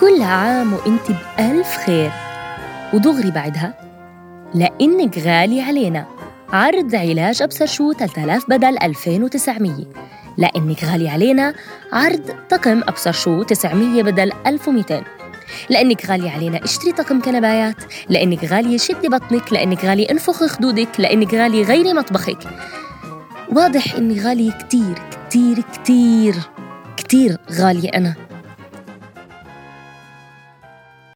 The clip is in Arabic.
كل عام وانت بألف خير. ودغري بعدها لأنك غالي علينا. عرض علاج أبصر شو 3000 بدل 2900 لأنك غالي علينا عرض طقم أبصر شو 900 بدل 1200 لأنك غالية علينا اشتري طقم كنبايات. لأنك غالية شدي بطنك. لأنك غالية انفخي خدودك. لأنك غالية غيري مطبخك. واضح إني غالية كتير كتير كتير كتير غالية أنا.